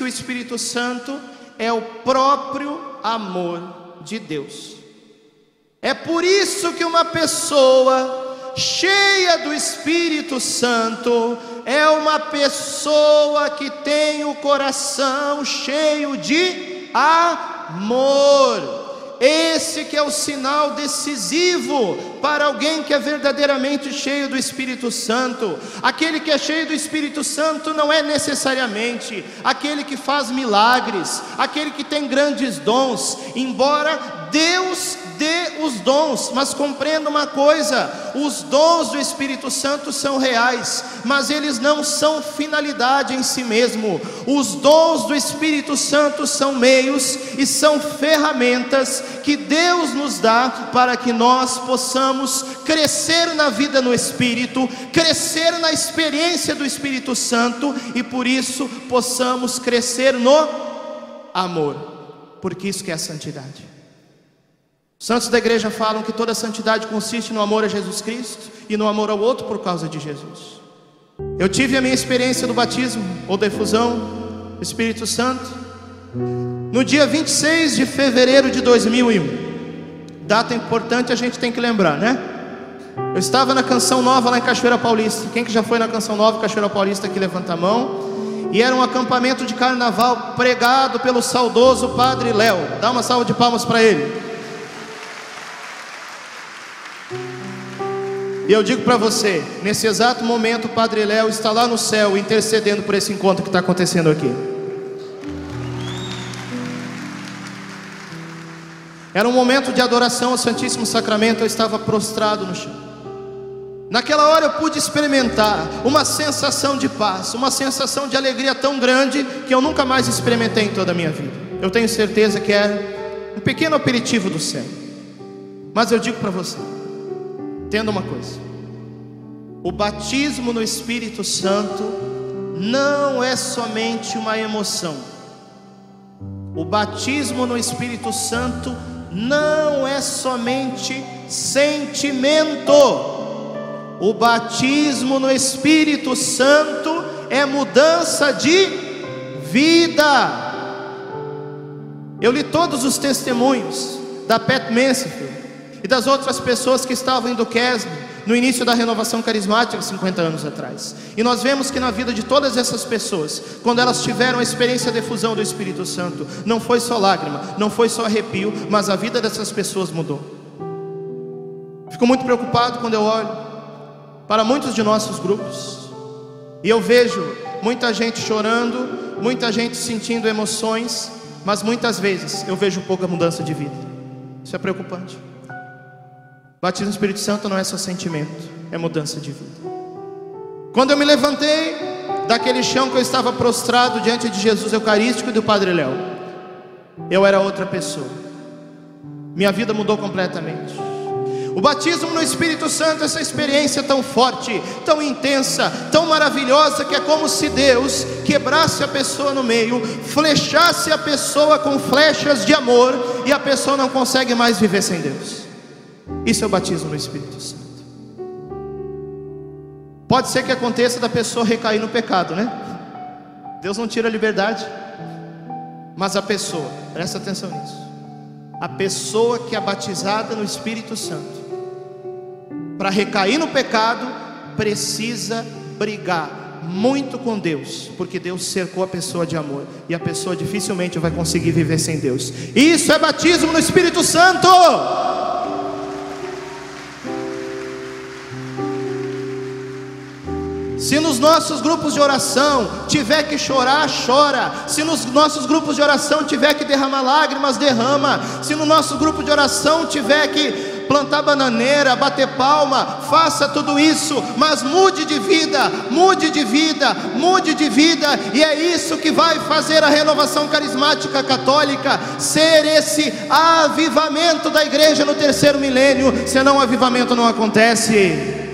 que o Espírito Santo é o próprio amor de Deus. É por isso que uma pessoa cheia do Espírito Santo é uma pessoa que tem o coração cheio de amor. Esse que é o sinal decisivo para alguém que é verdadeiramente cheio do Espírito Santo. Aquele que é cheio do Espírito Santo não é necessariamente aquele que faz milagres, aquele que tem grandes dons, embora Deus dê os dons, mas compreenda uma coisa: os dons do Espírito Santo são reais, mas eles não são finalidade em si mesmo. Os dons do Espírito Santo são meios e são ferramentas que Deus nos dá para que nós possamos crescer na vida no Espírito, crescer na experiência do Espírito Santo e por isso possamos crescer no amor, porque isso que é a santidade. Os santos da igreja falam que toda santidade consiste no amor a Jesus Cristo e no amor ao outro por causa de Jesus. Eu tive a minha experiência do batismo ou da efusão do Espírito Santo no dia 26 de fevereiro de 2001. Data importante a gente tem que lembrar, né? Eu estava na Canção Nova lá em Cachoeira Paulista. Quem que já foi na Canção Nova, Cachoeira Paulista, aqui levanta a mão. E era um acampamento de carnaval pregado pelo saudoso Padre Léo. Dá uma salva de palmas para ele. E eu digo para você, nesse exato momento, o Padre Léo está lá no céu intercedendo por esse encontro que está acontecendo aqui. Era um momento de adoração ao Santíssimo Sacramento, eu estava prostrado no chão. Naquela hora eu pude experimentar uma sensação de paz, uma sensação de alegria tão grande que eu nunca mais experimentei em toda a minha vida. Eu tenho certeza que era um pequeno aperitivo do céu. Mas eu digo para você, Entenda uma coisa: o batismo no Espírito Santo não é somente uma emoção. O batismo no Espírito Santo não é somente sentimento. O batismo no Espírito Santo é mudança de vida. Eu li todos os testemunhos da Pat Mansfield e das outras pessoas que estavam em Duquesne no início da renovação carismática 50 anos atrás. E nós vemos que na vida de todas essas pessoas, quando elas tiveram a experiência de efusão do Espírito Santo, não foi só lágrima, não foi só arrepio, mas a vida dessas pessoas mudou. Fico muito preocupado quando eu olho para muitos de nossos grupos e eu vejo muita gente chorando, muita gente sentindo emoções, mas muitas vezes eu vejo pouca mudança de vida. Isso é preocupante. Batismo no Espírito Santo não é só sentimento, é mudança de vida. Quando eu me levantei daquele chão que eu estava prostrado diante de Jesus Eucarístico e do Padre Léo, eu era outra pessoa. Minha vida mudou completamente. O batismo no Espírito Santo, essa experiência tão forte, tão intensa, tão maravilhosa, que é como se Deus quebrasse a pessoa no meio, flechasse a pessoa com flechas de amor, e a pessoa não consegue mais viver sem Deus. Isso é o batismo no Espírito Santo. Pode ser que aconteça da pessoa recair no pecado, né? Deus não tira a liberdade, mas a pessoa, presta atenção nisso. A pessoa que é batizada no Espírito Santo, para recair no pecado, precisa brigar muito com Deus, porque Deus cercou a pessoa de amor, e a pessoa dificilmente vai conseguir viver sem Deus. Isso é batismo no Espírito Santo. Se nos nossos grupos de oração tiver que chorar, chora. Se nos nossos grupos de oração tiver que derramar lágrimas, derrama. Se no nosso grupo de oração tiver que plantar bananeira, bater palma, faça tudo isso, mas mude de vida, mude de vida, mude de vida, e é isso que vai fazer a renovação carismática católica ser esse avivamento da igreja no terceiro milênio, senão o avivamento não acontece.